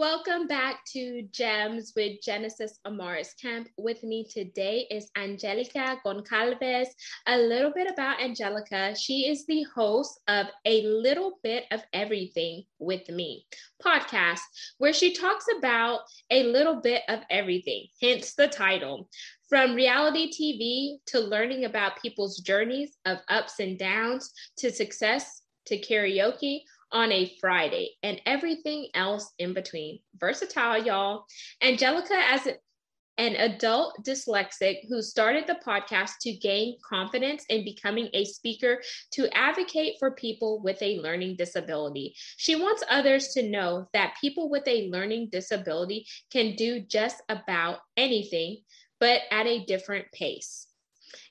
Welcome back to Gems with Genesis Amaris Camp. With me today is Angelica Goncalves. A little bit about Angelica. She is the host of A Little Bit of Everything with Me podcast, where she talks about a little bit of everything, hence the title. From reality TV to learning about people's journeys of ups and downs to success to karaoke on a Friday and everything else in between. Versatile, y'all. Angelica, as an adult dyslexic who started the podcast to gain confidence in becoming a speaker to advocate for people with a learning disability. She wants others to know that people with a learning disability can do just about anything, but at a different pace.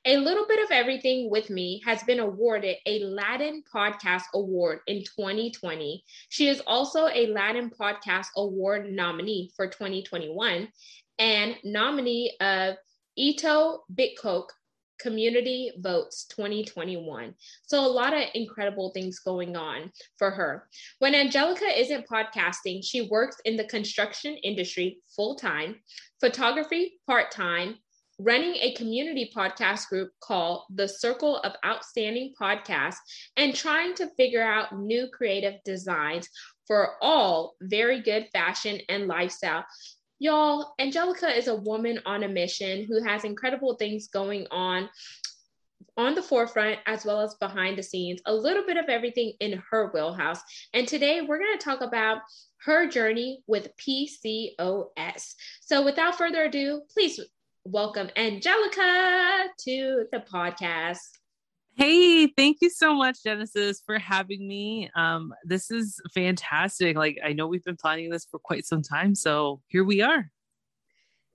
A Little Bit of Everything with Me has been awarded a Latin Podcast Award in 2020. She is also a Latin Podcast Award nominee for 2021 and nominee of Ito Bitcoke Community Votes 2021. So, a lot of incredible things going on for her. When Angelica isn't podcasting, she works in the construction industry full time, photography part time, running a community podcast group called the Circle of Outstanding Podcasts and trying to figure out new creative designs for all very good fashion and lifestyle. Y'all, Angelica is a woman on a mission who has incredible things going on on the forefront as well as behind the scenes, a little bit of everything in her wheelhouse. And today we're going to talk about her journey with PCOS. So without further ado, please welcome Angelica to the podcast. Hey, thank you so much, Genesis, for having me. Um, this is fantastic. Like, I know we've been planning this for quite some time, so here we are.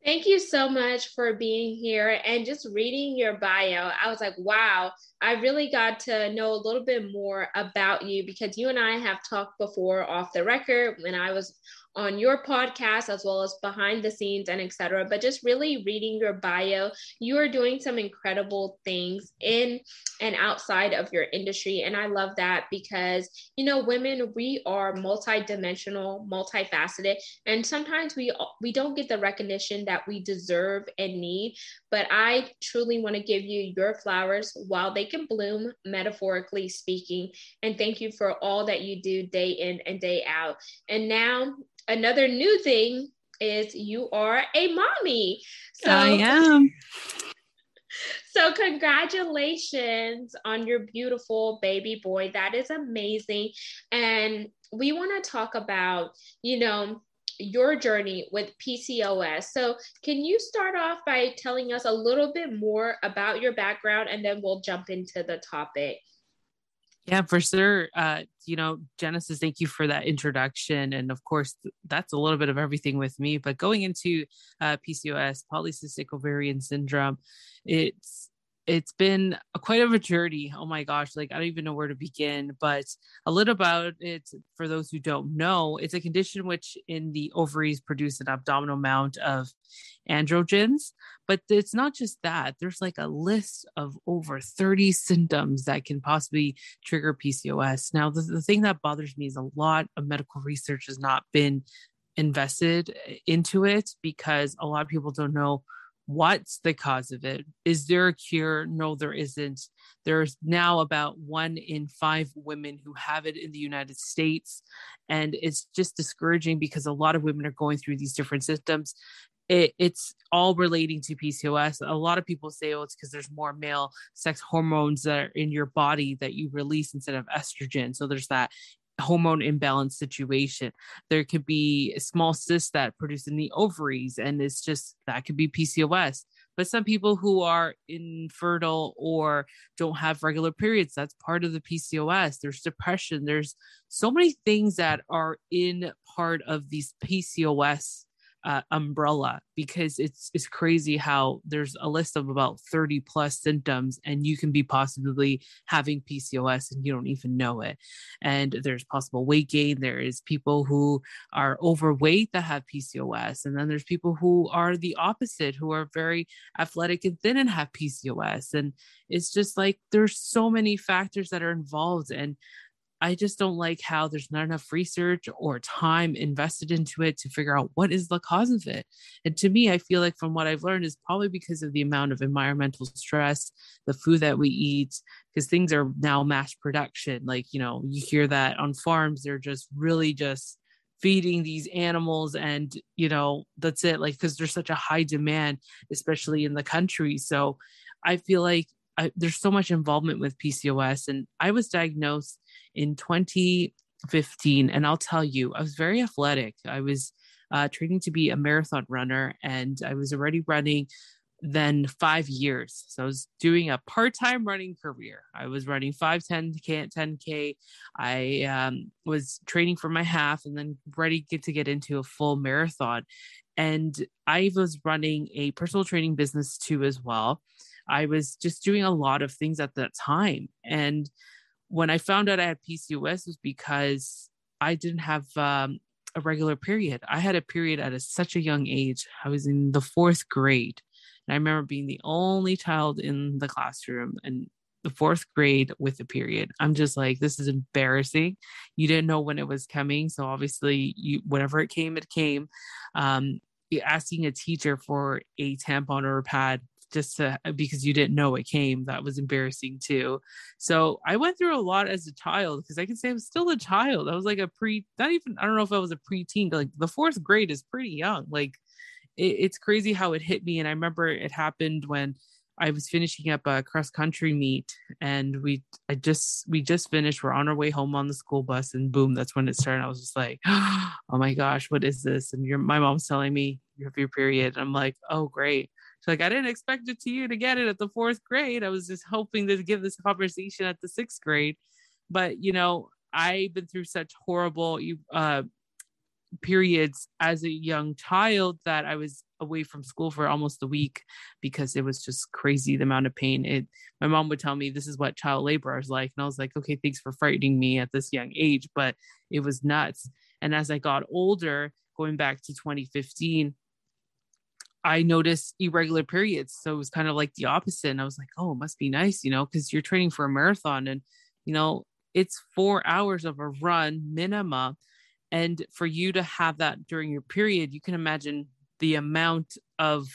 Thank you so much for being here and just reading your bio. I was like, wow, I really got to know a little bit more about you because you and I have talked before off the record when I was on your podcast as well as behind the scenes and etc but just really reading your bio you are doing some incredible things in and outside of your industry. And i love that because you know women we are multidimensional multifaceted and sometimes we we don't get the recognition that we deserve and need. But i truly want to give you your flowers while they can bloom metaphorically speaking. And thank you for all that you do day in and day out. And now another new thing is you are a mommy. So I am. So congratulations on your beautiful baby boy. That is amazing. And we want to talk about, you know, your journey with PCOS. So, can you start off by telling us a little bit more about your background and then we'll jump into the topic? Yeah, for sure. Uh, you know, Genesis, thank you for that introduction. And of course, that's a little bit of everything with me. But going into uh, PCOS, polycystic ovarian syndrome, it's it's been a, quite of a journey. Oh my gosh, like I don't even know where to begin, but a little about it for those who don't know, it's a condition which in the ovaries produce an abdominal amount of androgens, but it's not just that. There's like a list of over 30 symptoms that can possibly trigger PCOS. Now, the, the thing that bothers me is a lot of medical research has not been invested into it because a lot of people don't know what's the cause of it? Is there a cure? No there isn't. There's now about one in five women who have it in the united states and it's just discouraging because a lot of women are going through these different systems. it, it's all relating to pcos a lot of people say oh it's because there's more male sex hormones that are in your body that you release instead of estrogen. So there's that hormone imbalance situation. There could be small cysts that produce in the ovaries, and it's just that could be PCOS. But some people who are infertile or don't have regular periods, that's part of the PCOS. There's depression. There's so many things that are in part of these PCOS uh, umbrella because it's it's crazy how there's a list of about 30 plus symptoms and you can be possibly having PCOS and you don't even know it. And there's possible weight gain. There is people who are overweight that have PCOS, and then there's people who are the opposite, who are very athletic and thin and have PCOS. And it's just like there's so many factors that are involved and I just don't like how there's not enough research or time invested into it to figure out what is the cause of it. And to me, I feel like from what I've learned is probably because of the amount of environmental stress, the food that we eat, because things are now mass production. Like, you know, you hear that on farms, they're just really just feeding these animals and you know that's it like because there's such a high demand especially in the country so i feel like I, there's so much involvement with pcos and i was diagnosed in 2015 and i'll tell you i was very athletic i was uh, training to be a marathon runner and i was already running then five years. So I was doing a part-time running career. I was running 5, 10K, 10K. I um, was training for my half and then ready to get into a full marathon. And I was running a personal training business too as well. I was just doing a lot of things at that time. And when I found out I had PCOS was because I didn't have um, a regular period. I had a period at a, such a young age. I was in the fourth grade and I remember being the only child in the classroom and the fourth grade with a period. I'm just like, this is embarrassing. You didn't know when it was coming. So obviously you whenever it came, it came. Um, asking a teacher for a tampon or a pad just to, uh, because you didn't know it came that was embarrassing too so i went through a lot as a child because i can say i'm still a child i was like a pre not even i don't know if i was a preteen like the fourth grade is pretty young like it, it's crazy how it hit me. And I remember it happened when I was finishing up a cross country meet and we I just we just finished. We're on our way home on the school bus and boom, that's when it started. I was just like, oh my gosh, what is this? And your my mom's telling me you have your period. I'm like, oh great. She's like, I didn't expect it to you to get it at the fourth grade. I was just hoping to give this conversation at the sixth grade. But you know, I've been through such horrible uh periods as a young child that I was away from school for almost a week because it was just crazy the amount of pain. It my mom would tell me this is what child labor is like. And I was like, okay, thanks for frightening me at this young age, but it was nuts. And as I got older, going back to 2015, I noticed irregular periods. So it was kind of like the opposite. And I was like, oh, it must be nice, you know, because you're training for a marathon and, you know, it's four hours of a run minimum and for you to have that during your period you can imagine the amount of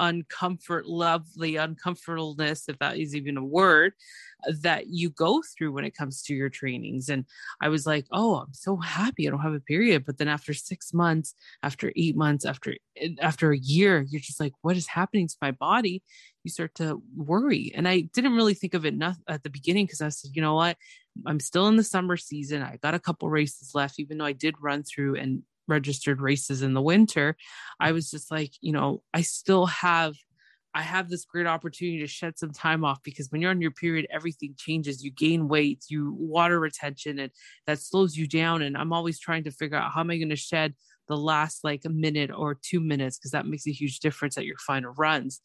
uncomfort lovely uncomfortableness if that is even a word that you go through when it comes to your trainings. And i was like oh i'm so happy i don't have a period. But then after six months after eight months after after a year you're just like what is happening to my body? You start to worry. And i didn't really think of it enough at the beginning because i said you know what? I'm still in the summer season. I got a couple races left even though i did run through and registered races in the winter i was just like you know i still have I have this great opportunity to shed some time off because when you're on your period, everything changes. You gain weight, you water retention, and that slows you down. And I'm always trying to figure out how am I going to shed the last like a minute or two minutes because that makes a huge difference at your final runs.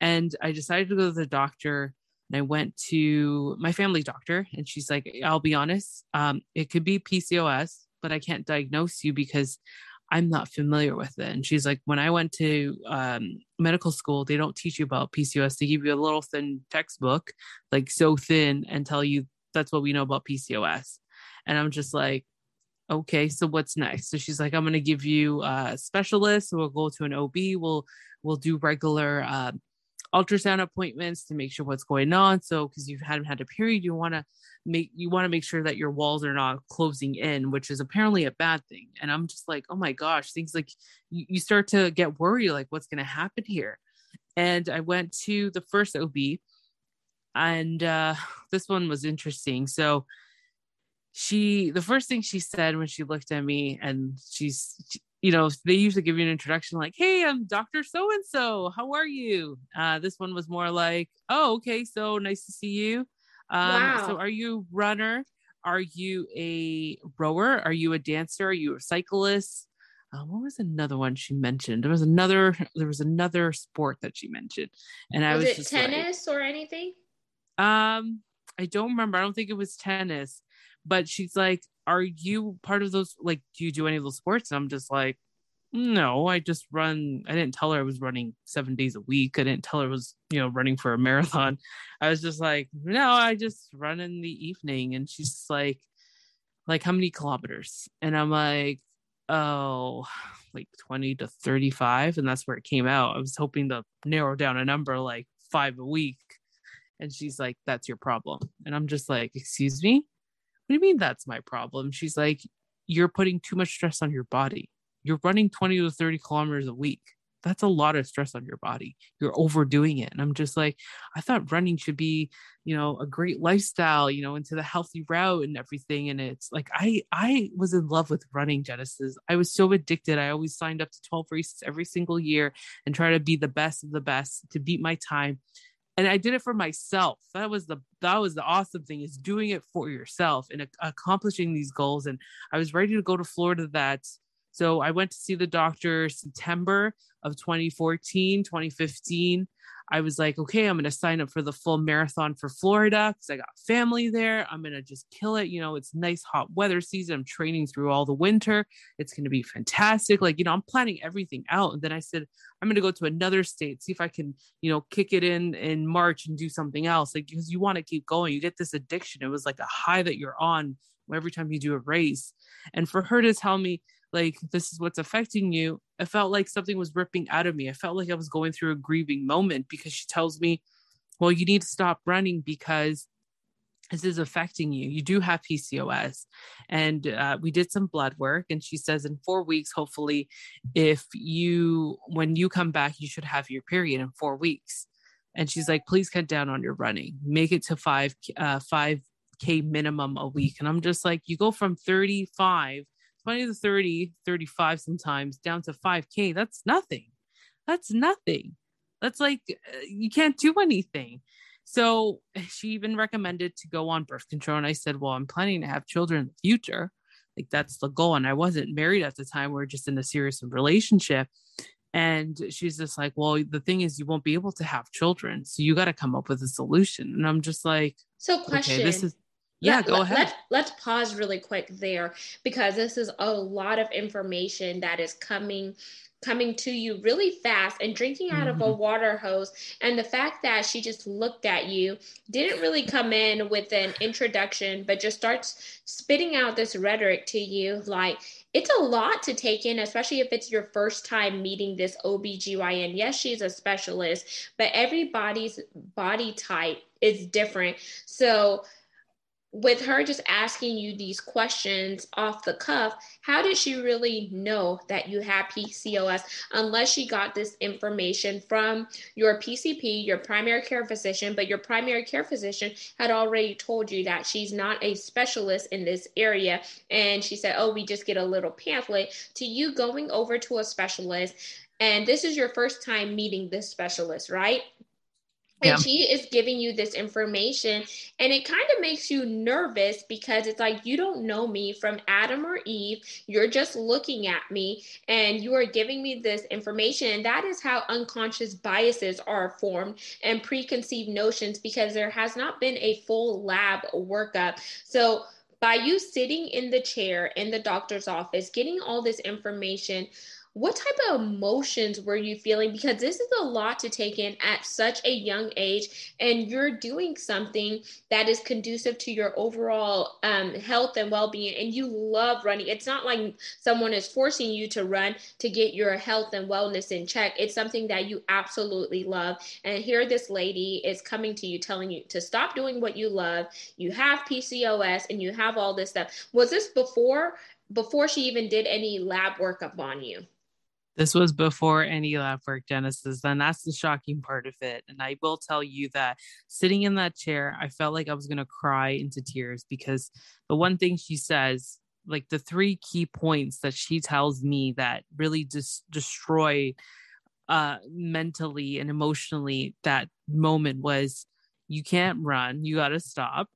And I decided to go to the doctor and I went to my family doctor and she's like, I'll be honest, um, it could be PCOS, but I can't diagnose you because I'm not familiar with it. And she's like, when I went to um, medical school, they don't teach you about PCOS. They give you a little thin textbook, like so thin, and tell you that's what we know about PCOS. And I'm just like, okay, so what's next? So she's like, I'm going to give you a specialist. We'll go to an OB. We'll we'll do regular uh, ultrasound appointments to make sure what's going on. So because you haven't had a period, you want to make you want to make sure that your walls are not closing in which is apparently a bad thing. And i'm just like oh my gosh things like you, you start to get worried like what's going to happen here? And i went to the first ob and uh this one was interesting. So she the first thing she said when she looked at me and she's she, you know they usually give you an introduction like hey i'm dr so and so how are you uh this one was more like oh okay so nice to see you um, wow. So, are you runner? Are you a rower? Are you a dancer? Are you a cyclist? Uh, what was another one she mentioned? There was another. There was another sport that she mentioned, and was I was it tennis like, or anything. Um, I don't remember. I don't think it was tennis, but she's like, "Are you part of those? Like, do you do any of those sports?" And I'm just like, no, I just run. I didn't tell her I was running seven days a week. I didn't tell her I was, you know, running for a marathon. I was just like, no, I just run in the evening. And she's like, like how many kilometers? And I'm like, oh, like 20 to 35. And that's where it came out. I was hoping to narrow down a number like five a week. And she's like, that's your problem. And I'm just like, excuse me? What do you mean that's my problem? She's like, you're putting too much stress on your body. You're running 20 to 30 kilometers a week that's a lot of stress on your body. You're overdoing it. And I'm just like, I thought running should be, you know, a great lifestyle, you know, into the healthy route and everything. And it's like I I was in love with running Genesis. I was so addicted. I always signed up to 12 races every single year and try to be the best of the best to beat my time. And I did it for myself. That was the that was the awesome thing is doing it for yourself and accomplishing these goals. And I was ready to go to Florida that so I went to see the doctor September of 2014, 2015. I was like, okay, I'm going to sign up for the full marathon for Florida because I got family there. I'm going to just kill it. You know, it's nice hot weather season. I'm training through all the winter. It's going to be fantastic. Like, you know, I'm planning everything out. And then I said, I'm going to go to another state, see if I can, you know, kick it in in March and do something else. Like, because you want to keep going. You get this addiction. It was like a high that you're on every time you do a race. And for her to tell me, like this is what's affecting you. I felt like something was ripping out of me. I felt like i was going through a grieving moment because she tells me well you need to stop running because this is affecting you. You do have pcos and uh, we did some blood work and she says in four weeks hopefully if you when you come back you should have your period in four weeks. And she's like please cut down on your running. Make it to five uh, 5k minimum a week. And i'm just like you go from 35 20 to 30, 35 sometimes down to 5K. That's nothing. That's nothing. That's like, uh, you can't do anything. So she even recommended to go on birth control. And I said, Well, I'm planning to have children in the future. Like, that's the goal. And I wasn't married at the time. We are just in a serious relationship. And she's just like, Well, the thing is, you won't be able to have children. So you got to come up with a solution. And I'm just like, So, question. Okay, this is yeah, let, go ahead. Let, let's pause really quick there because this is a lot of information that is coming coming to you really fast and drinking out mm-hmm. of a mm-hmm. water hose and the fact that she just looked at you didn't really come in with an introduction but just starts spitting out this rhetoric to you like it's a lot to take in especially if it's your first time meeting this OBGYN yes she's a specialist but everybody's body type is different so with her just asking you these questions off the cuff, how did she really know that you have PCOS unless she got this information from your PCP, your primary care physician, but your primary care physician had already told you that she's not a specialist in this area. And she said, Oh, we just get a little pamphlet to you going over to a specialist. And this is your first time meeting this specialist, right? And yeah. she is giving you this information and it kind of makes you nervous because it's like you don't know me from adam or eve. You're just looking at me and you are giving me this information. And that is how unconscious biases are formed and preconceived notions because there has not been a full lab workup. So by you sitting in the chair in the doctor's office getting all this information what type of emotions were you feeling? Because this is a lot to take in at such a young age, and you're doing something that is conducive to your overall um, health and well being, and you love running. It's not like someone is forcing you to run to get your health and wellness in check. It's something that you absolutely love. And here, this lady is coming to you telling you to stop doing what you love. You have PCOS and you have all this stuff. Was this before? Before she even did any lab workup on you? This was before any lab work, Genesis. And that's the shocking part of it. And I will tell you that sitting in that chair, I felt like I was going to cry into tears because the one thing she says, like the three key points that she tells me that really just destroy uh mentally and emotionally that moment was you can't run you got to stop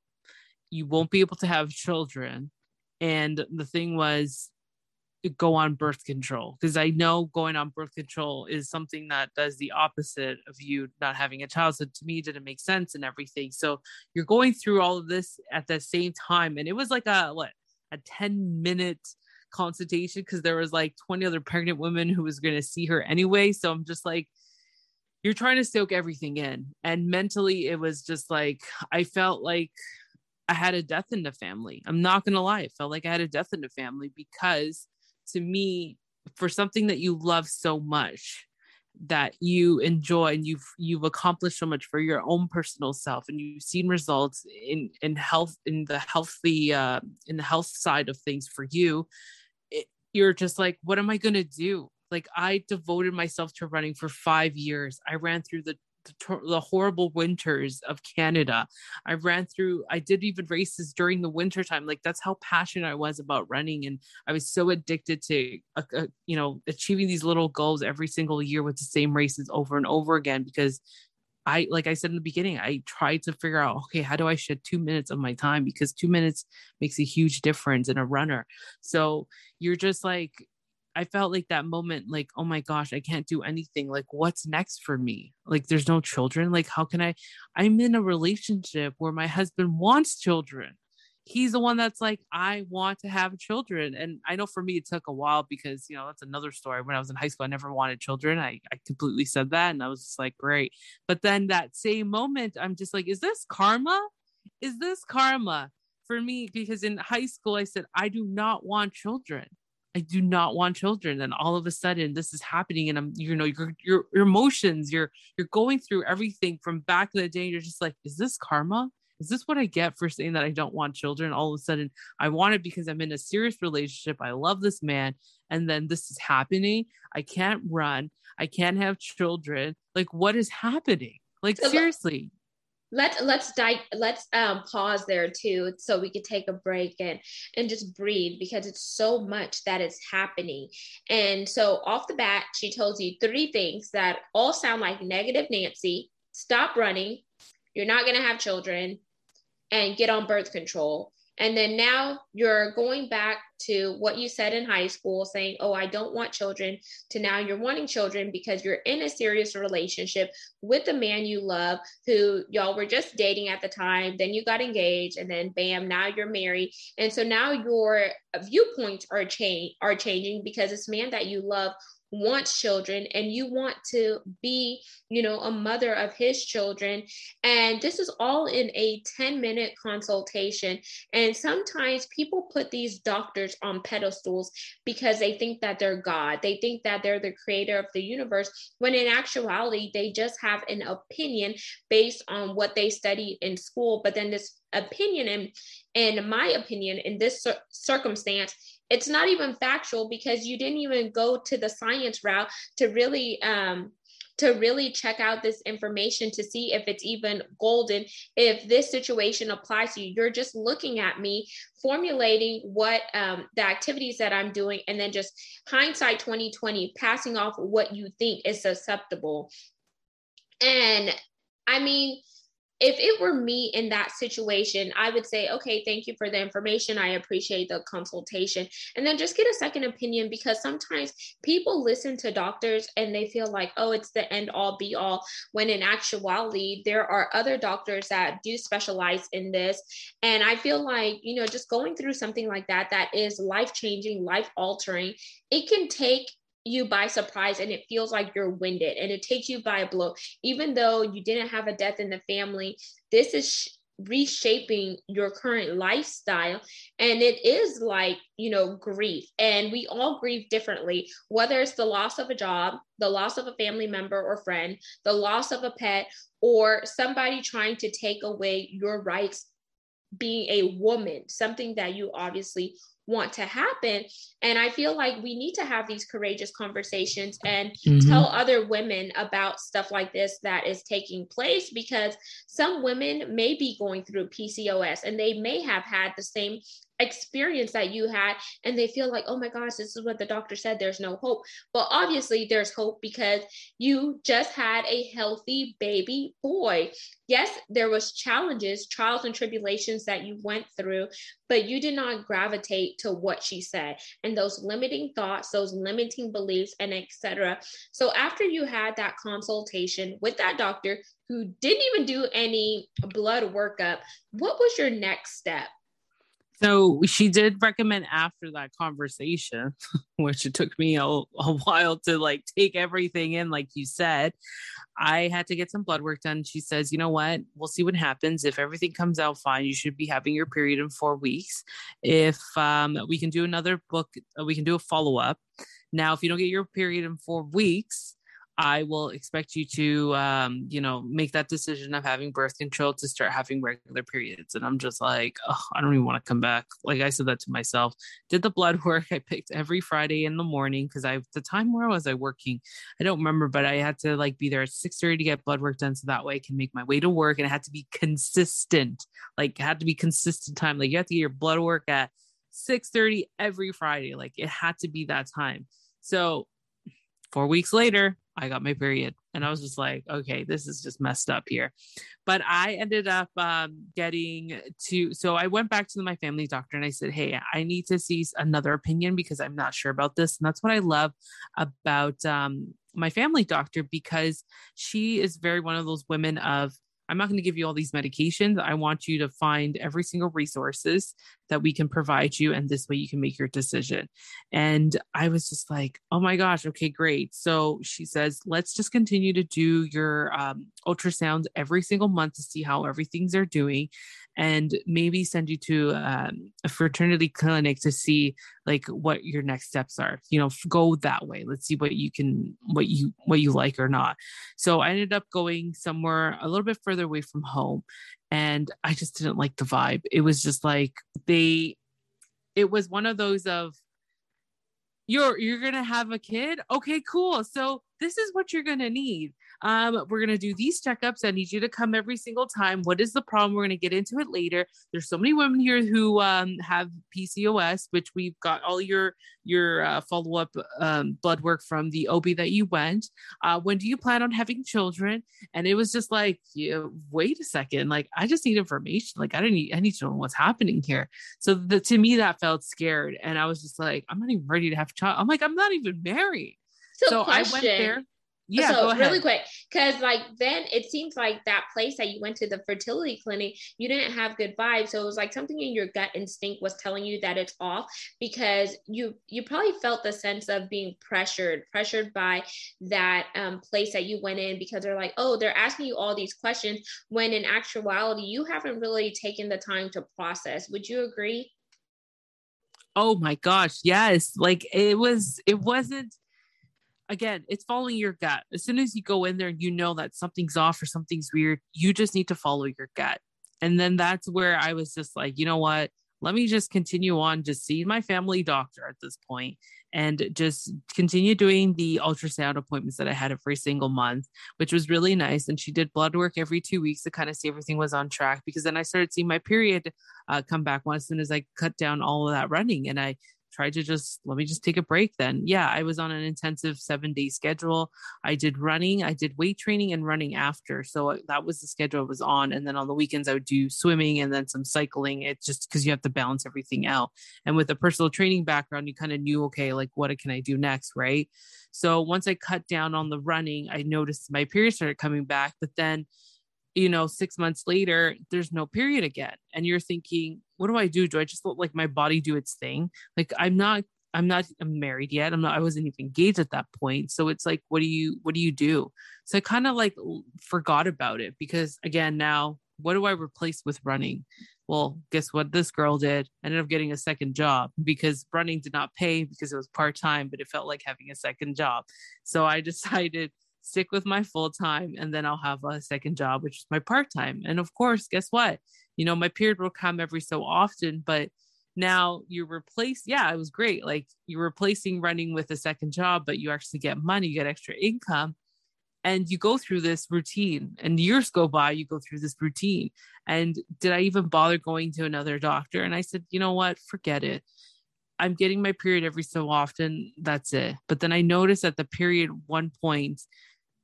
you won't be able to have children and the thing was go on birth control because I know going on birth control is something that does the opposite of you not having a child. So to me, it didn't make sense and everything. So you're going through all of this at the same time, and it was like a what a 10 minute consultation because there was like 20 other pregnant women who was going to see her anyway. So I'm just like, you're trying to soak everything in, and mentally, it was just like I felt like I had a death in the family. I'm not going to lie. I felt like I had a death in the family because to me, for something that you love so much, that you enjoy and you've you've accomplished so much for your own personal self and you've seen results in in health in the healthy uh in the health side of things for you it, you're just like what am i going to do? Like i devoted myself to running for 5 years. I ran through the the, the horrible winters of Canada. I ran through, I did even races during the winter time. Like that's how passionate I was about running. And I was so addicted to, uh, uh, you know, achieving these little goals every single year with the same races over and over again because I, like I said in the beginning, I tried to figure out, okay, how do I shed two minutes of my time? Because two minutes makes a huge difference in a runner. So you're just like, I felt like that moment, like, oh my gosh, I can't do anything. Like, what's next for me? Like, there's no children. Like, how can I? I'm in a relationship where my husband wants children. He's the one that's like, I want to have children. And I know for me, it took a while because, you know, that's another story. When I was in high school, I never wanted children. I, I completely said that. And I was just like, great. But then that same moment, I'm just like, is this karma? Is this karma for me? Because in high school, I said, I do not want children I do not want children. And all of a sudden this is happening. And I'm, you know, your, your, your emotions, you're, you're going through everything from back in the day. You're just like, is this karma? Is this what I get for saying that I don't want children? All of a sudden I want it because I'm in a serious relationship. I love this man. And then this is happening. I can't run. I can't have children. Like what is happening? Like seriously let's let's di- let's um pause there too so we could take a break and and just breathe because it's so much that is happening. And so off the bat she tells you three things that all sound like negative nancy. Stop running. You're not going to have children. And get on birth control and then now you're going back to what you said in high school, saying, Oh, I don't want children, to now you're wanting children because you're in a serious relationship with the man you love who y'all were just dating at the time. Then you got engaged, and then bam, now you're married. And so now your viewpoints are change are changing because this man that you love wants children and you want to be, you know, a mother of his children. And this is all in a 10 minute consultation. And sometimes people put these doctors on pedestals because they think that they're God. They think that they're the creator of the universe, when in actuality, they just have an opinion based on what they studied in school. But then this opinion, and in my opinion, in this circumstance, it's not even factual because you didn't even go to the science route to really um, to really check out this information to see if it's even golden. If this situation applies to you you're just looking at me formulating what um, the activities that i'm doing and then just hindsight 2020 passing off what you think is susceptible. And i mean if it were me in that situation, I would say, okay, thank you for the information. I appreciate the consultation. And then just get a second opinion because sometimes people listen to doctors and they feel like, oh, it's the end all be all. When in actuality, there are other doctors that do specialize in this. And I feel like, you know, just going through something like that, that is life changing, life altering, it can take you by surprise and it feels like you're winded and it takes you by a blow. Even though you didn't have a death in the family this is sh- reshaping your current lifestyle. And it is like you know grief. And we all grieve differently whether it's the loss of a job the loss of a family member or friend the loss of a pet or somebody trying to take away your rights being a woman something that you obviously want to happen. And I feel like we need to have these courageous conversations and mm-hmm. tell other women about stuff like this that is taking place because some women may be going through PCOS and they may have had the same experience that you had and they feel like oh my gosh this is what the doctor said there's no hope. But obviously there's hope because you just had a healthy baby boy. Yes there was challenges trials and tribulations that you went through but you did not gravitate to what she said and those limiting thoughts those limiting beliefs and etc so after you had that consultation with that doctor who didn't even do any blood workup what was your next step So she did recommend after that conversation, which it took me a, a while to like take everything in, like you said. I had to get some blood work done. She says, you know what? We'll see what happens. If everything comes out fine, you should be having your period in four weeks. If um, we can do another book, we can do a follow up. Now, if you don't get your period in four weeks, I will expect you to, um, you know, make that decision of having birth control to start having regular periods. And I'm just like, oh, I don't even want to come back. Like I said that to myself. Did the blood work. I picked every Friday in the morning because I, the time where was I working? I don't remember, but I had to like be there at 6:30 to get blood work done, so that way I can make my way to work. And it had to be consistent. Like had to be consistent time. Like you have to get your blood work at 6:30 every Friday. Like it had to be that time. So four weeks later, I got my period. And I was just like, okay, this is just messed up here. But I ended up um, getting to, so I went back to my family doctor and I said, hey, I need to see another opinion because I'm not sure about this. And that's what I love about um, my family doctor because she is very one of those women of, I'm not going to give you all these medications. I want you to find every single resources that we can provide you. And this way you can make your decision. And I was just like, oh my gosh, okay, great. So she says, let's just continue to do your um, ultrasounds every single month to see how everything's are doing and maybe send you to um, a fraternity clinic to see like what your next steps are. You know go that way. Let's see what you can what you what you like or not. So i ended up going somewhere a little bit further away from home and i just didn't like the vibe. It was just like they it was one of those of you're you're gonna have a kid? Okay cool. So this is what you're gonna need um, we're going to do these checkups. I need you to come every single time. What is the problem? We're going to get into it later. There's so many women here who um, have PCOS, which we've got all your your uh, follow up um, blood work from the OB that you went. Uh, when do you plan on having children? And it was just like, yeah, wait a second. Like, I just need information. Like, I don't need, I need to know what's happening here. So the, to me, that felt scared. And I was just like, I'm not even ready to have a child. I'm like, I'm not even married. So, so I went there. Yeah so really quick because like then it seems like that place that you went to the fertility clinic you didn't have good vibes. So it was like something in your gut instinct was telling you that it's off because you you probably felt the sense of being pressured pressured by that um, place that you went in because they're like oh they're asking you all these questions when in actuality you haven't really taken the time to process. Would you agree? Oh my gosh yes. Like it was it wasn't again, it's following your gut. As soon as you go in there and you know that something's off or something's weird, you just need to follow your gut. And then that's where I was just like, you know what? Let me just continue on, just see my family doctor at this point and just continue doing the ultrasound appointments that I had every single month, which was really nice. And she did blood work every two weeks to kind of see everything was on track because then I started seeing my period uh, come back as soon as I cut down all of that running. And I tried to just let me just take a break then. Yeah, I was on an intensive seven day schedule. I did running, I did weight training and running after. So uh, that was the schedule I was on. And then on the weekends, I would do swimming and then some cycling. It's just because you have to balance everything out. And with a personal training background, you kind of knew, okay, like what can I do next? Right. So once I cut down on the running, I noticed my period started coming back. But then you know, six months later, there's no period again. And you're thinking, what do I do? Do I just let like my body do its thing? Like I'm not, I'm not I'm married yet. I'm not, I wasn't even engaged at that point. So it's like, what do you, what do you do? So I kind of like forgot about it because again, now what do I replace with running? Well, guess what this girl did? I Ended up getting a second job because running did not pay because it was part time, but it felt like having a second job. So I decided stick with my full time and then I'll have a second job, which is my part time. And of course, guess what? You know, my period will come every so often, but now you replace, yeah, it was great. Like you're replacing running with a second job, but you actually get money, you get extra income. And you go through this routine, and years go by, you go through this routine. And did I even bother going to another doctor? And I said, you know what? Forget it. I'm getting my period every so often. That's it. But then I noticed at the period one point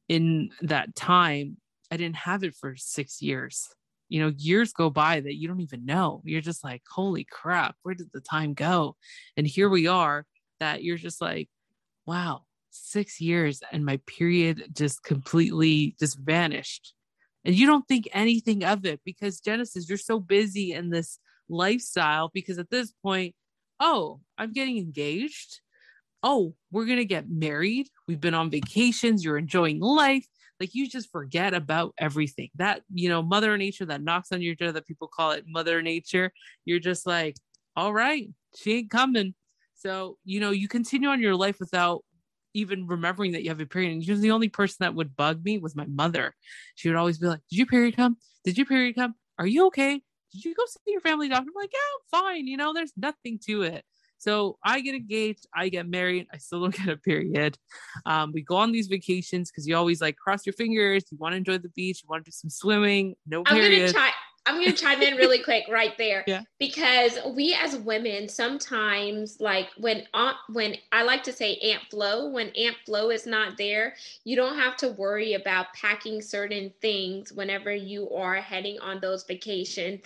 in that time, I didn't have it for six years. You know, years go by that you don't even know. You're just like, holy crap, where did the time go? And here we are, that you're just like, wow, six years and my period just completely just vanished. and you don't think anything of it because Genesis, you're so busy in this lifestyle because at this point, oh, I'm getting engaged. Oh, we're going to get married. We've been on vacations. You're enjoying life. Like you just forget about everything. That, you know, mother nature that knocks on your door that people call it mother nature. You're just like, all right, she ain't coming. So, you know, you continue on your life without even remembering that you have a period. And you're the only person that would bug me was my mother. She would always be like, Did you period come? Did you period come? Are you okay? Did you go see your family doctor? I'm like, Yeah, I'm fine. You know, there's nothing to it. So I get engaged, I get married, I still don't get a period. Um, we go on these vacations because you always like cross your fingers, you want to enjoy the beach, you want to do some swimming, no period. I'm gonna, I'm going to chime in really quick right there. Yeah. because we as women sometimes like when aunt when I like to say Aunt Flo when Aunt Flo is not there you don't have to worry about packing certain things whenever you are heading on those vacations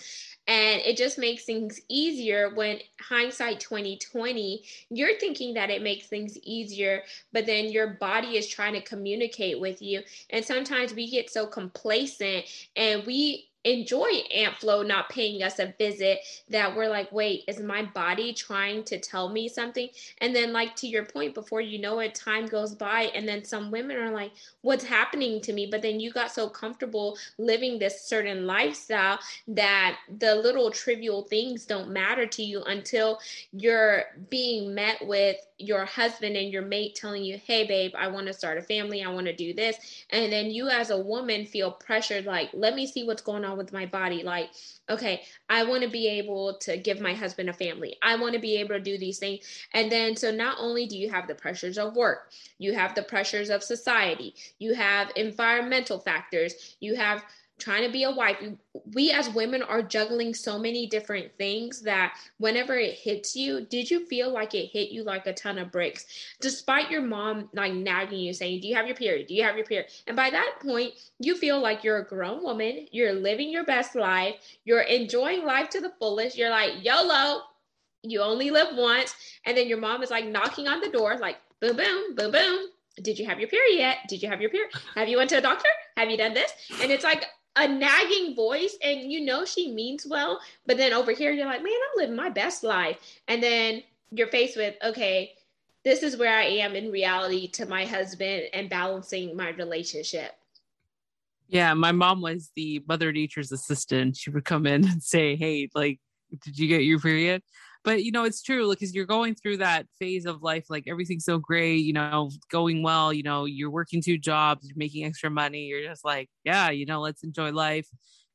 and it just makes things easier when hindsight 2020 you're thinking that it makes things easier but then your body is trying to communicate with you. And sometimes we get so complacent and we enjoy Aunt Flo not paying us a visit that we're like, wait, is my body trying to tell me something? And then, like to your point, before you know it, time goes by, and then some women are like, what's happening to me? But then you got so comfortable living this certain lifestyle that the little trivial things don't matter to you until you're being met with your husband and your mate telling you, hey, babe, I want to start a family, I want to do this. And then you, as a woman, feel pressured, like, let me see what's going on with my body. Like, okay, I want to be able to give my husband a family, I want to be able to do these things. And then, so not only do you have the pressures of work, you have the pressures of society, you have environmental factors, you have trying to be a wife. We as women are juggling so many different things that whenever it hits you did you feel like it hit you like a ton of bricks? Despite your mom like nagging you saying do you have your period? Do you have your period? And by that point you feel like you're a grown woman. You're living your best life. You're enjoying life to the fullest. You're like yolo you only live once. And then your mom is like knocking on the door like boom boom boom boom. Did you have your period yet? Did you have your period? Have you went to a doctor? Have you done this? And it's like a nagging voice and you know she means well, but then over here you're like, man, I'm living my best life. And then you're faced with, okay, this is where I am in reality to my husband and balancing my relationship. Yeah, my mom was the mother nature's assistant. She would come in and say, Hey, like, did you get your period? But you know it's true because you're going through that phase of life like everything's so great you know going well you know you're working two jobs you're making extra money you're just like yeah you know let's enjoy life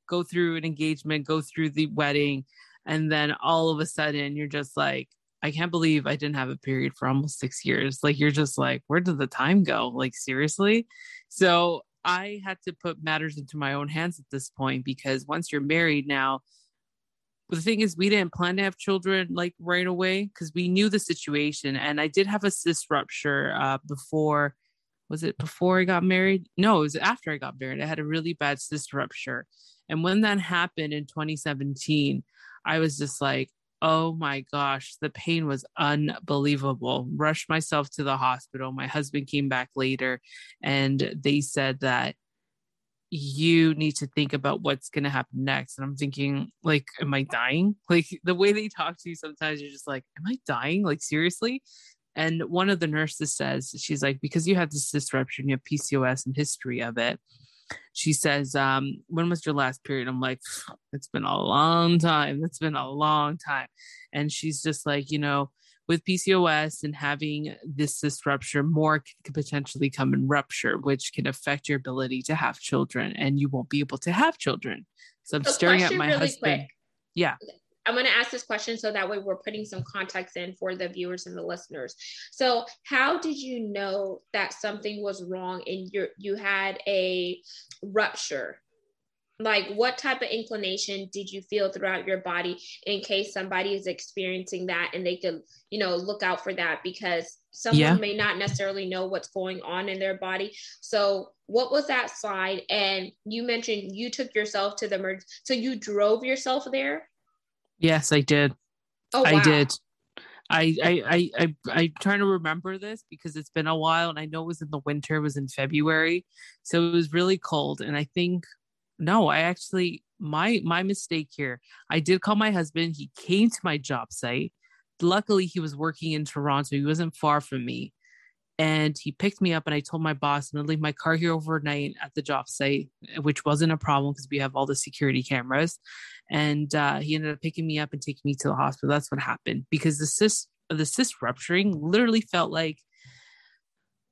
go through an engagement go through the wedding and then all of a sudden you're just like i can't believe i didn't have a period for almost six years. Like you're just like where did the time go? Like seriously? So i had to put matters into my own hands at this point because once you're married now but the thing is, we didn't plan to have children like right away because we knew the situation. And I did have a cyst rupture uh, before. Was it before I got married? No, it was after I got married. I had a really bad cyst rupture. And when that happened in 2017, I was just like, oh my gosh, the pain was unbelievable. Rushed myself to the hospital. My husband came back later and they said that you need to think about what's going to happen next. And I'm thinking, like, am I dying? Like, the way they talk to you sometimes, you're just like, am I dying? Like, seriously? And one of the nurses says, she's like, because you have this disruption, you have PCOS and history of it. She says, um, when was your last period? I'm like, it's been a long time. It's been a long time. And she's just like, you know, with PCOS and having this cyst rupture, more could potentially come and rupture, which can affect your ability to have children, and you won't be able to have children. So I'm so staring at my really husband. Quick. Yeah. I'm going to ask this question so that way we're putting some context in for the viewers and the listeners. So, how did you know that something was wrong and you you had a rupture like what type of inclination did you feel throughout your body in case somebody is experiencing that and they could you know look out for that because someone yeah. may not necessarily know what's going on in their body so what was that slide and you mentioned you took yourself to the merge so you drove yourself there yes i did oh, wow. i did I, I I I I'm trying to remember this because it's been a while and I know it was in the winter, it was in February. So it was really cold. And I think no, I actually my my mistake here. I did call my husband. He came to my job site. Luckily, he was working in Toronto. He wasn't far from me. And he picked me up and I told my boss I'm gonna leave my car here overnight at the job site, which wasn't a problem because we have all the security cameras. And uh, he ended up picking me up and taking me to the hospital. That's what happened because the cyst the cyst rupturing literally felt like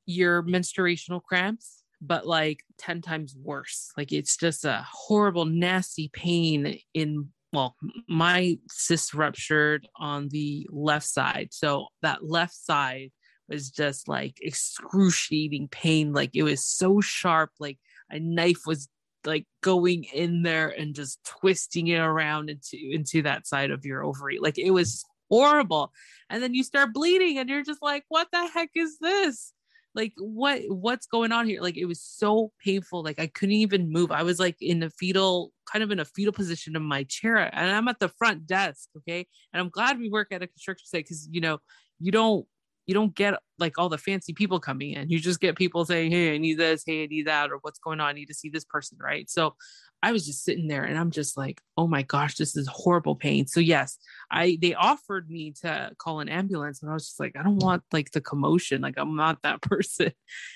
your menstruational cramps but like 10 times worse. Like it's just a horrible, nasty pain in, well, my cyst ruptured on the left side. So that left side was just like excruciating pain. Like it was so sharp, like a knife was like going in there and just twisting it around into into that side of your ovary. Like it was horrible. And then you start bleeding and you're just like, what the heck is this? Like what what's going on here like it was so painful like i couldn't even move i was like in a fetal kind of in a fetal position in my chair and i'm at the front desk okay and i'm glad we work at a construction site because you know you don't you don't get like all the fancy people coming in. You just get people saying, Hey, I need this, hey, I need that, or what's going on? I need to see this person, right? So I was just sitting there and I'm just like, oh my gosh, this is horrible pain. So yes, I they offered me to call an ambulance, and I was just like, I don't want like the commotion. Like I'm not that person.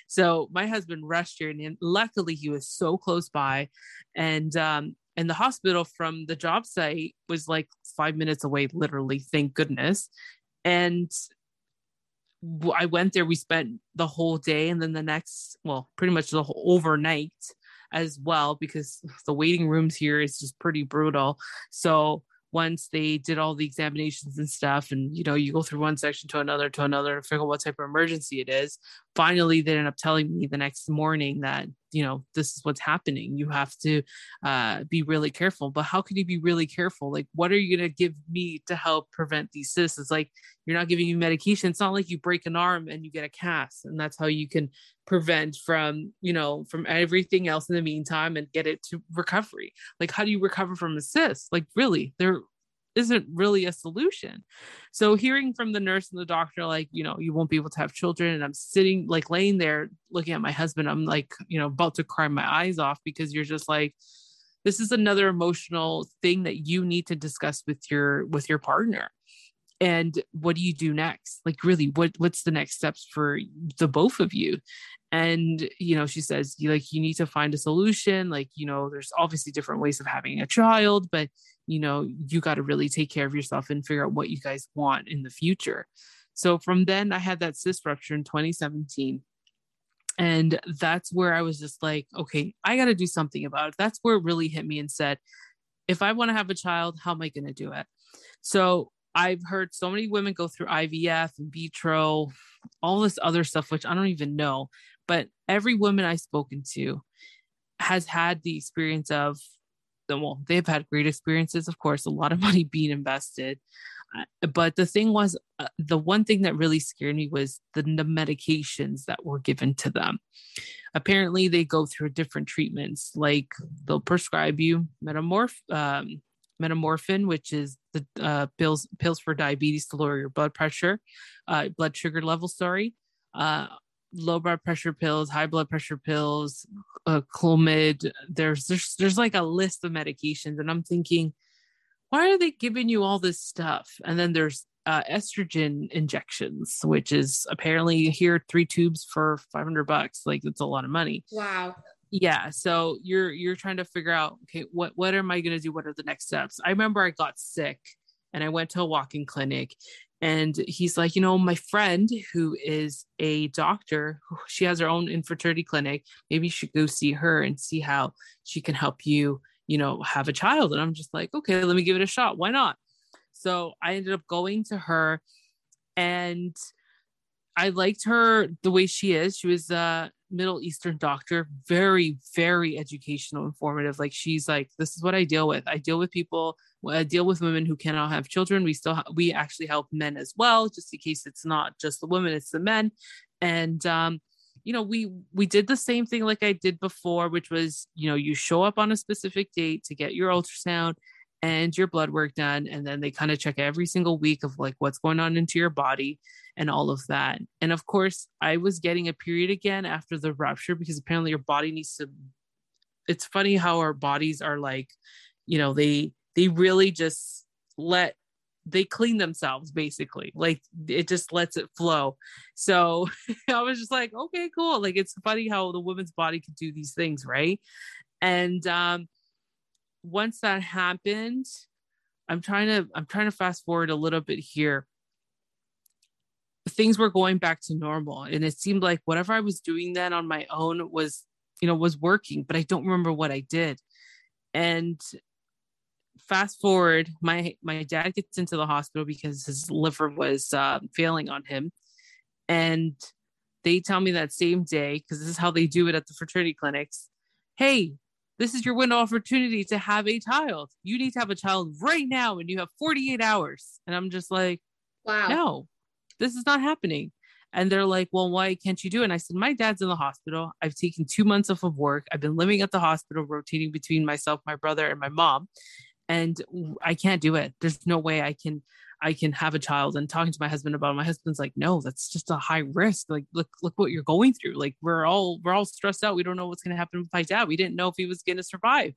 So my husband rushed here, and luckily he was so close by, and um, and the hospital from the job site was like five minutes away, literally. Thank goodness. And I went there. We spent the whole day, and then the next, well, pretty much the whole overnight as well, because the waiting rooms here is just pretty brutal. So once they did all the examinations and stuff and you know you go through one section to another to another to figure out what type of emergency it is finally they end up telling me the next morning that you know this is what's happening. You have to uh, be really careful but how can you be really careful? Like what are you going to give me to help prevent these cysts? It's like you're not giving you medication. It's not like you break an arm and you get a cast and that's how you can prevent from you know from everything else in the meantime and get it to recovery. Like how do you recover from a cyst? Like really there isn't really a solution. So hearing from the nurse and the doctor like you know you won't be able to have children and i'm sitting like laying there looking at my husband i'm like you know about to cry my eyes off because you're just like this is another emotional thing that you need to discuss with your with your partner. And what do you do next? Like really what what's the next steps for the both of you? And you know she says like you need to find a solution. Like you know there's obviously different ways of having a child but you know you got to really take care of yourself and figure out what you guys want in the future. So from then i had that cyst rupture in 2017 and that's where i was just like okay i got to do something about it. That's where it really hit me and said if i want to have a child how am i going to do it? So I've heard so many women go through IVF and vitro, all this other stuff, which I don't even know. But every woman I've spoken to has had the experience of, well, they've had great experiences, of course, a lot of money being invested. Uh, but the thing was, uh, the one thing that really scared me was the, the medications that were given to them. Apparently, they go through different treatments, like they'll prescribe you metamorph, um, metamorphin, which is the uh, pills pills for diabetes to lower your blood pressure, uh, blood sugar level. Sorry, uh, low blood pressure pills, high blood pressure pills, uh, Clomid. There's there's there's like a list of medications, and I'm thinking, why are they giving you all this stuff? And then there's uh, estrogen injections, which is apparently here three tubes for 500 bucks. Like it's a lot of money. Wow yeah so you're you're trying to figure out okay what what am i going to do what are the next steps i remember i got sick and i went to a walking clinic and he's like you know my friend who is a doctor she has her own infertility clinic. Maybe you should go see her and see how she can help you you know have a child. And i'm just like okay let me give it a shot. Why not? So i ended up going to her and i liked her the way she is. She was uh Middle Eastern doctor, very, very educational, informative. Like she's like, this is what I deal with. I deal with people, I deal with women who cannot have children. We still, ha- we actually help men as well, just in case it's not just the women, it's the men. And, um, you know, we we did the same thing like I did before, which was, you know, you show up on a specific date to get your ultrasound and your blood work done, and then they kind of check every single week of like what's going on into your body and all of that. And of course, I was getting a period again after the rupture because apparently your body needs to it's funny how our bodies are like you know they they really just let they clean themselves basically. Like it just lets it flow. So i was just like okay cool. Like it's funny how the woman's body can do these things right? And um once that happened i'm trying to i'm trying to fast forward a little bit here. Things were going back to normal and it seemed like whatever i was doing then on my own was you know was working but i don't remember what i did. And fast forward my my dad gets into the hospital because his liver was uh, failing on him. And they tell me that same day because this is how they do it at the fraternity clinics hey this is your window opportunity to have a child you need to have a child right now and you have 48 hours and i'm just like wow no this is not happening and they're like, well, why can't you do it? And I said, my dad's in the hospital. I've taken two months off of work. I've been living at the hospital, rotating between myself, my brother, and my mom and I can't do it. There's no way I can I can have a child and talking to my husband about it, my husband's like, no, that's just a high risk. Like, look, look what you're going through. Like, we're all we're all stressed out. We don't know what's gonna happen with my dad. We didn't know if he was gonna survive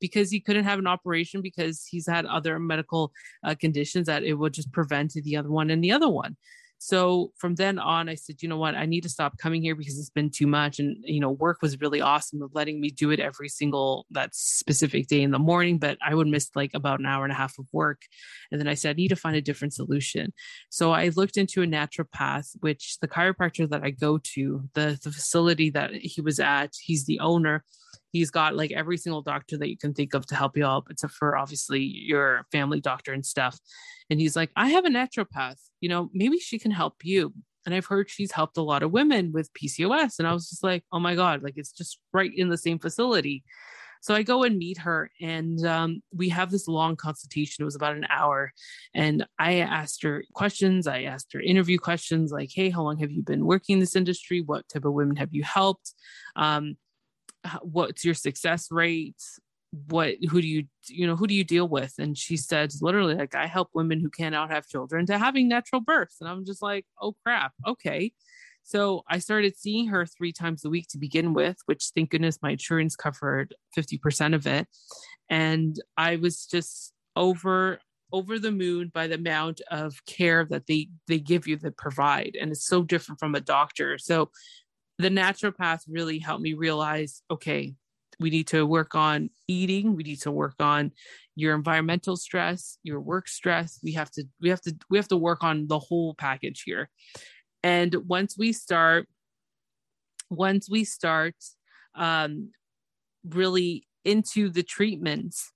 because he couldn't have an operation because he's had other medical uh, conditions that it would just prevent the other one and the other one. So from then on, I said, you know what, I need to stop coming here because it's been too much. And, you know, work was really awesome of letting me do it every single that specific day in the morning, but I would miss like about an hour and a half of work. And then I said, I need to find a different solution. So I looked into a naturopath, which the chiropractor that I go to, the, the facility that he was at, he's the owner he's got like every single doctor that you can think of to help you out, except for obviously your family doctor and stuff. And he's like, I have a naturopath, you know, maybe she can help you. And I've heard she's helped a lot of women with PCOS. And I was just like, oh my God, like it's just right in the same facility. So I go and meet her, and um, we have this long consultation. It was about an hour. And I asked her questions. I asked her interview questions like, hey, how long have you been working in this industry? What type of women have you helped? Um, what's your success rate what who do you you know who do you deal with? And she said literally like i help women who cannot have children to having natural births. And i'm just like oh crap. Okay. So i started seeing her three times a week to begin with which thank goodness my insurance covered 50% of it. And i was just over over the moon by the amount of care that they they give you that provide. And it's so different from a doctor. So the naturopath really helped me realize okay we need to work on eating. We need to work on your environmental stress your work stress. We have to we have to we have to work on the whole package here. And once we start once we start um really into the treatments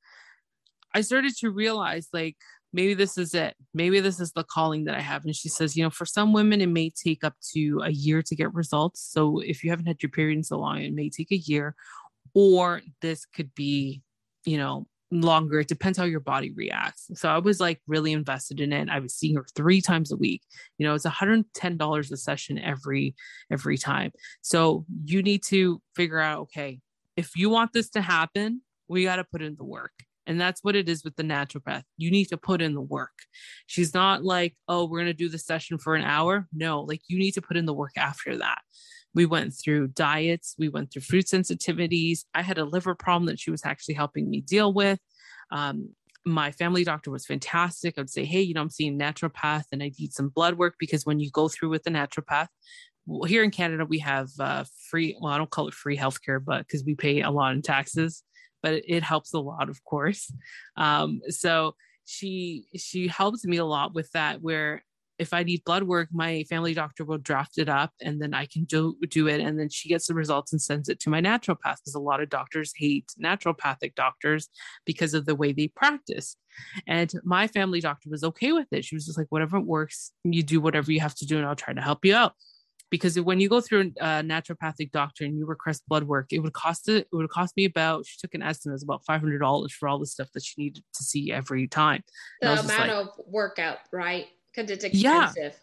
i started to realize like maybe this is it. Maybe this is the calling that I have. And she says, you know, for some women, it may take up to a year to get results. So if you haven't had your period in so long, it may take a year, or this could be, you know, longer. It depends how your body reacts. So I was like really invested in it. I was seeing her three times a week. You know, it's $110 a session every every time. So you need to figure out, okay, if you want this to happen, we got to put in the work. And that's what it is with the naturopath. You need to put in the work. She's not like, oh, we're going to do the session for an hour. No, like you need to put in the work after that. We went through diets, we went through food sensitivities. I had a liver problem that she was actually helping me deal with. Um, my family doctor was fantastic. I'd say, hey, you know, I'm seeing naturopath and I need some blood work because when you go through with the naturopath, well, here in Canada, we have uh, free, well, I don't call it free healthcare, but because we pay a lot in taxes but it helps a lot, of course. Um, so she she helps me a lot with that where if I need blood work, my family doctor will draft it up and then I can do, do it. And then she gets the results and sends it to my naturopath because a lot of doctors hate naturopathic doctors because of the way they practice. And my family doctor was okay with it. She was just like, whatever works, you do whatever you have to do and I'll try to help you out because when you go through a naturopathic doctor and you request blood work, it would cost it, it would cost me about she took an estimate of about five hundred dollars for all the stuff that she needed to see every time. The amount like, of workout, right? Because it's expensive.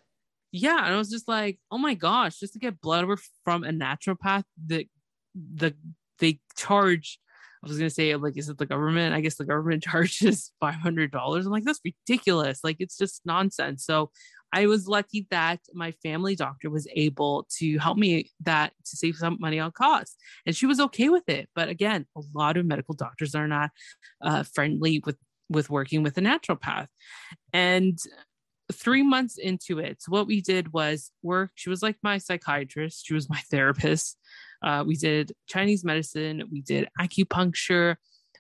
Yeah. Yeah. And I was just like, oh my gosh, just to get blood work from a naturopath, that the they charge I was gonna say, like, is it the government? I guess the government charges five hundred dollars. I'm like, that's ridiculous. Like, it's just nonsense. So I was lucky that my family doctor was able to help me that to save some money on costs, and she was okay with it. But again, a lot of medical doctors are not uh, friendly with with working with a naturopath, and three months into it, what we did was work. She was like my psychiatrist. She was my therapist. Uh, we did Chinese medicine. We did acupuncture.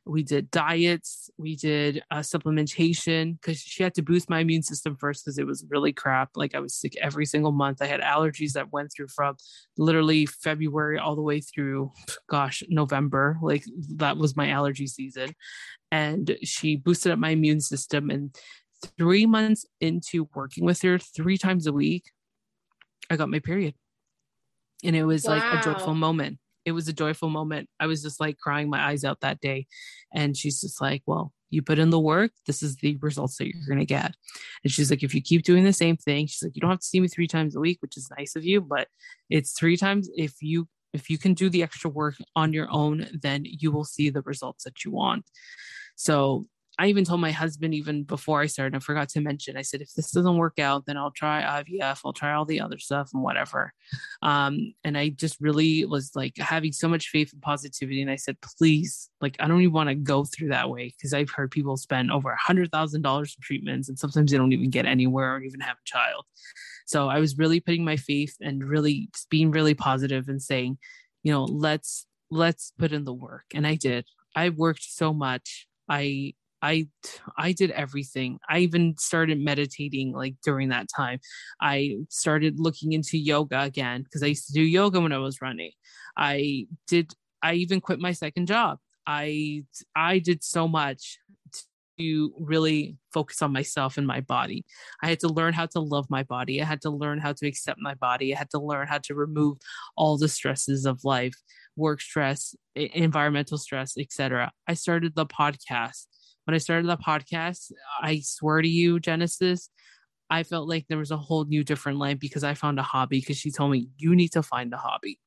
We did diets. We did uh, supplementation because she had to boost my immune system first because it was really crap. Like I was sick every single month. I had allergies that went through from literally February all the way through, gosh, November. Like that was my allergy season. And she boosted up my immune system. And three months into working with her three times a week, I got my period. And it was wow. like a joyful moment. It was a joyful moment. I was just like crying my eyes out that day. And she's just like, well, you put in the work, this is the results that you're going to get. And she's like, if you keep doing the same thing, she's like, you don't have to see me three times a week, which is nice of you, but it's three times. If you, if you can do the extra work on your own, then you will see the results that you want. So I even told my husband even before I started, I forgot to mention, I said, if this doesn't work out, then I'll try IVF, I'll try all the other stuff and whatever. Um, and I just really was like having so much faith and positivity. And I said, please, like, I don't even want to go through that way because I've heard people spend over a hundred thousand dollars in treatments and sometimes they don't even get anywhere or even have a child. So I was really putting my faith and really being really positive and saying, you know, let's let's put in the work. And I did. I worked so much. I I I did everything. I even started meditating like during that time. I started looking into yoga again because I used to do yoga when I was running. I did I even quit my second job. I I did so much to really focus on myself and my body. I had to learn how to love my body. I had to learn how to accept my body. I had to learn how to remove all the stresses of life, work stress, environmental stress, etc. I started the podcast when I started the podcast, I swear to you, Genesis, I felt like there was a whole new different life because I found a hobby because she told me you need to find a hobby.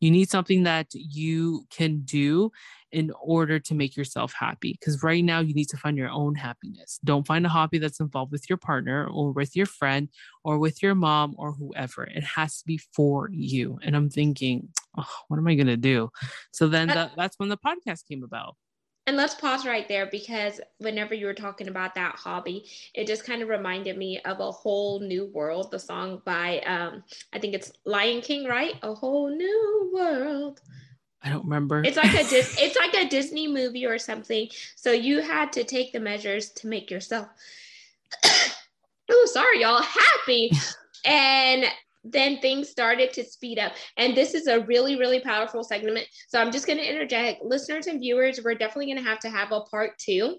You need something that you can do in order to make yourself happy. Because right now, you need to find your own happiness. Don't find a hobby that's involved with your partner or with your friend or with your mom or whoever. It has to be for you. And I'm thinking, oh, what am I going to do? So then the, that's when the podcast came about. And let's pause right there because whenever you were talking about that hobby, it just kind of reminded me of a whole new world, the song by um I think it's Lion King, right? A whole new world. I don't remember. It's like a Dis- it's like a Disney movie or something. So you had to take the measures to make yourself oh sorry y'all happy and then things started to speed up. And this is a really, really powerful segment. So I'm just going to interject listeners and viewers, we're definitely going to have to have a part two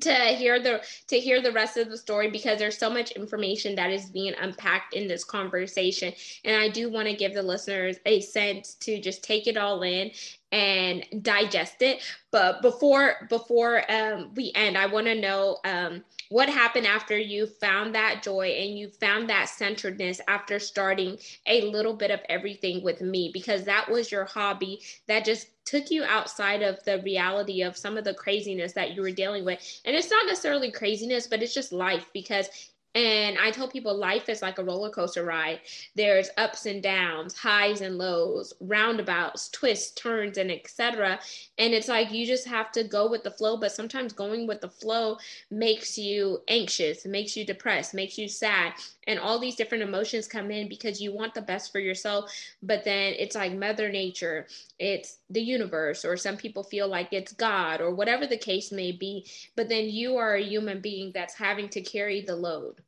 to hear the to hear the rest of the story because there's so much information that is being unpacked in this conversation and i do want to give the listeners a sense to just take it all in and digest it. But before before um, we end i want to know um, what happened after you found that joy and you found that centeredness after starting a little bit of everything with me? Because that was your hobby that just took you outside of the reality of some of the craziness that you were dealing with. And it's not necessarily craziness but it's just life because and I tell people life is like a roller coaster ride. There's ups and downs, highs and lows, roundabouts, twists, turns, and etc. And it's like you just have to go with the flow. But sometimes going with the flow makes you anxious, makes you depressed, makes you sad. And all these different emotions come in because you want the best for yourself. But then it's like Mother Nature, it's the universe, or some people feel like it's God, or whatever the case may be. But then you are a human being that's having to carry the load.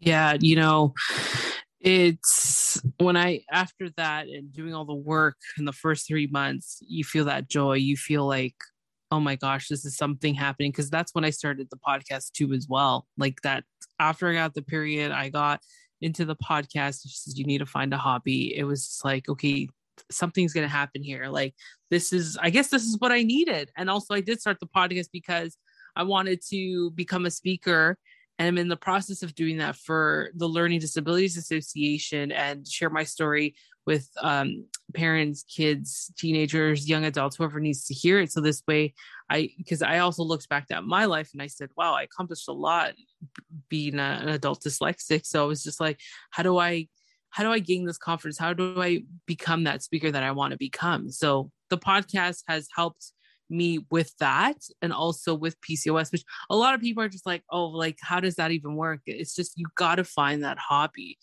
Yeah, you know, it's when I, after that and doing all the work in the first three months, you feel that joy. You feel like, oh my gosh, this is something happening. Cause that's when I started the podcast too, as well. Like that, after I got the period, I got into the podcast. She says, you need to find a hobby. It was like, okay, something's going to happen here. Like, this is, I guess this is what I needed. And also, I did start the podcast because I wanted to become a speaker and I'm in the process of doing that for the Learning Disabilities Association and share my story with um, parents, kids, teenagers, young adults, whoever needs to hear it. So this way, I because I also looked back at my life and I said, wow, I accomplished a lot being a, an adult dyslexic. So I was just like, how do I how do I gain this confidence? How do I become that speaker that I want to become? So the podcast has helped me with that and also with PCOS, which a lot of people are just like, oh, like, how does that even work? It's just you got to find that hobby.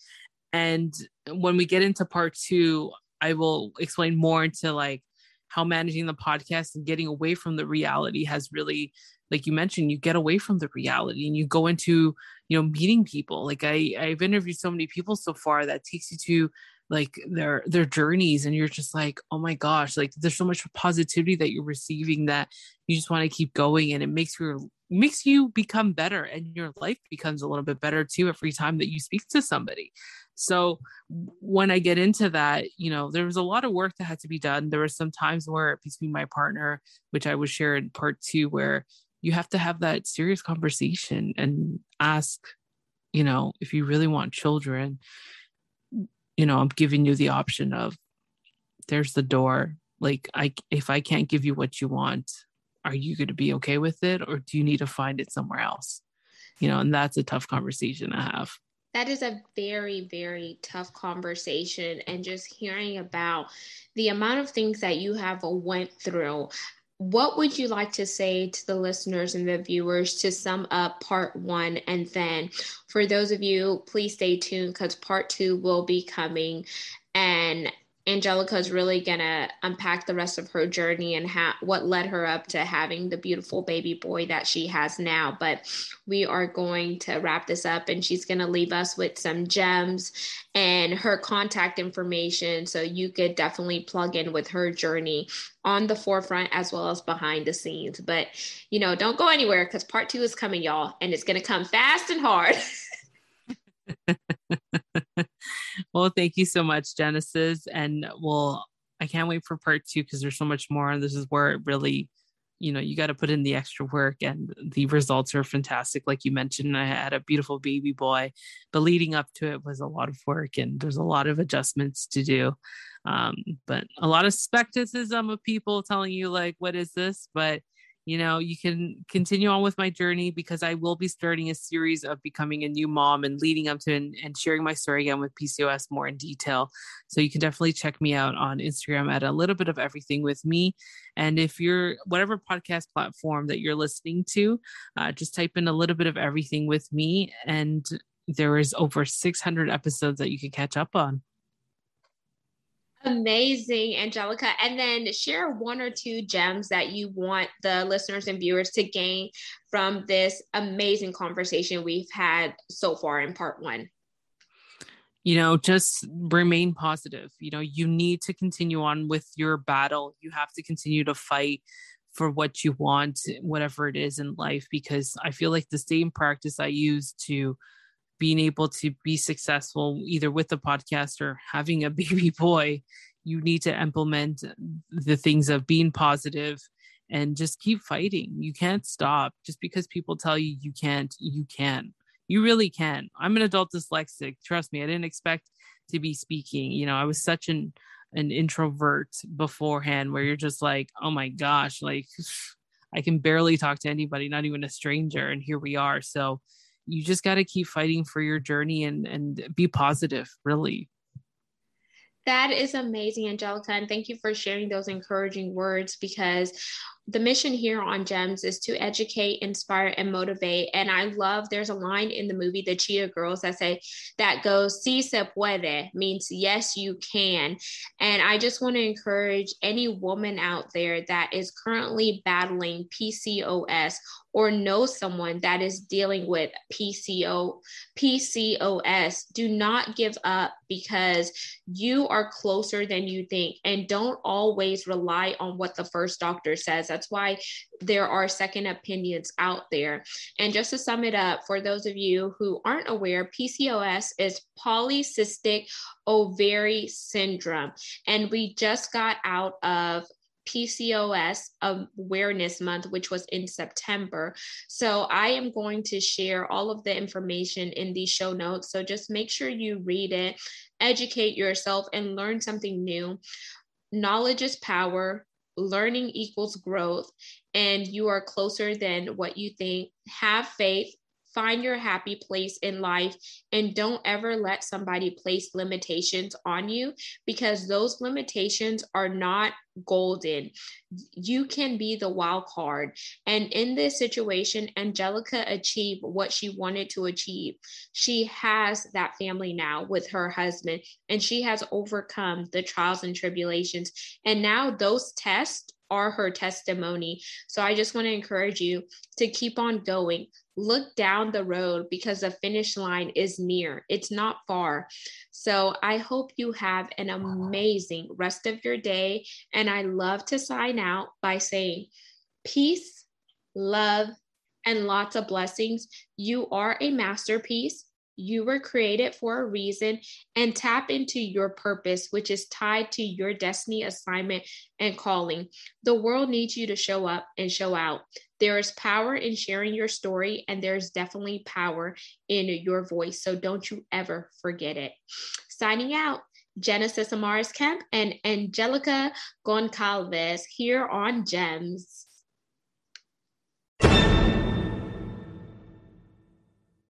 And when we get into part two, I will explain more into like how managing the podcast and getting away from the reality has really like you mentioned you get away from the reality and you go into you know meeting people like i i've interviewed so many people so far that takes you to like their their journeys and you're just like oh my gosh like there's so much positivity that you're receiving that you just want to keep going and it makes your makes you become better and your life becomes a little bit better too every time that you speak to somebody. So when i get into that you know there was a lot of work that had to be done. There were some times where between my partner which i would share in part two where you have to have that serious conversation and ask you know if you really want children you know i'm giving you the option of there's the door. Like i if i can't give you what you want are you going to be okay with it or do you need to find it somewhere else? You know and that's a tough conversation to have. That is a very very tough conversation and just hearing about the amount of things that you have went through what would you like to say to the listeners and the viewers to sum up part one? And then for those of you, please stay tuned because part two will be coming. And Angelica is really going to unpack the rest of her journey and ha- what led her up to having the beautiful baby boy that she has now. But we are going to wrap this up, and she's going to leave us with some gems and her contact information so you could definitely plug in with her journey on the forefront as well as behind the scenes. But, you know, don't go anywhere because part two is coming, y'all, and it's going to come fast and hard. well, thank you so much, Genesis. And well, I can't wait for part two because there's so much more. And this is where it really, you know, you got to put in the extra work and the results are fantastic. Like you mentioned, I had a beautiful baby boy, but leading up to it was a lot of work and there's a lot of adjustments to do. Um, but a lot of skepticism of people telling you, like, what is this? But you know, you can continue on with my journey because I will be starting a series of becoming a new mom and leading up to and, and sharing my story again with PCOS more in detail. So you can definitely check me out on Instagram at a little bit of everything with me. And if you're whatever podcast platform that you're listening to, uh, just type in a little bit of everything with me. And there is over 600 episodes that you can catch up on. Amazing, Angelica. And then share one or two gems that you want the listeners and viewers to gain from this amazing conversation we've had so far in part one. You know, just remain positive. You know, you need to continue on with your battle. You have to continue to fight for what you want, whatever it is in life, because I feel like the same practice I use to being able to be successful either with the podcast or having a baby boy you need to implement the things of being positive and just keep fighting. You can't stop. Just because people tell you you can't you can. You really can. I'm an adult dyslexic. Trust me i didn't expect to be speaking. You know i was such an an introvert beforehand where you're just like oh my gosh like i can barely talk to anybody not even a stranger and here we are. So you just got to keep fighting for your journey and and be positive really. That is amazing angelica and thank you for sharing those encouraging words because the mission here on gems is to educate inspire and motivate and i love there's a line in the movie the cheetah girls that say that goes si se puede means yes you can and i just want to encourage any woman out there that is currently battling pcos or know someone that is dealing with PCO, PCOS, do not give up because you are closer than you think. And don't always rely on what the first doctor says. That's why there are second opinions out there. And just to sum it up, for those of you who aren't aware, PCOS is polycystic ovary syndrome. And we just got out of PCOS Awareness Month, which was in September. So I am going to share all of the information in these show notes. So just make sure you read it, educate yourself, and learn something new. knowledge is power, learning equals growth, and you are closer than what you think. Have faith, find your happy place in life and don't ever let somebody place limitations on you because those limitations are not golden. You can be the wild card. And in this situation, Angelica achieved what she wanted to achieve. She has that family now with her husband, and she has overcome the trials and tribulations. And now those tests are her testimony. So I just want to encourage you to keep on going. Look down the road because the finish line is near, it's not far. So I hope you have an amazing rest of your day. And I love to sign out by saying, peace, love, and lots of blessings. You are a masterpiece. You were created for a reason and tap into your purpose, which is tied to your destiny, assignment, and calling. The world needs you to show up and show out. There is power in sharing your story, and there's definitely power in your voice. So don't you ever forget it. Signing out. Genesis Amaris Kemp and Angelica Goncalves here on GEMS.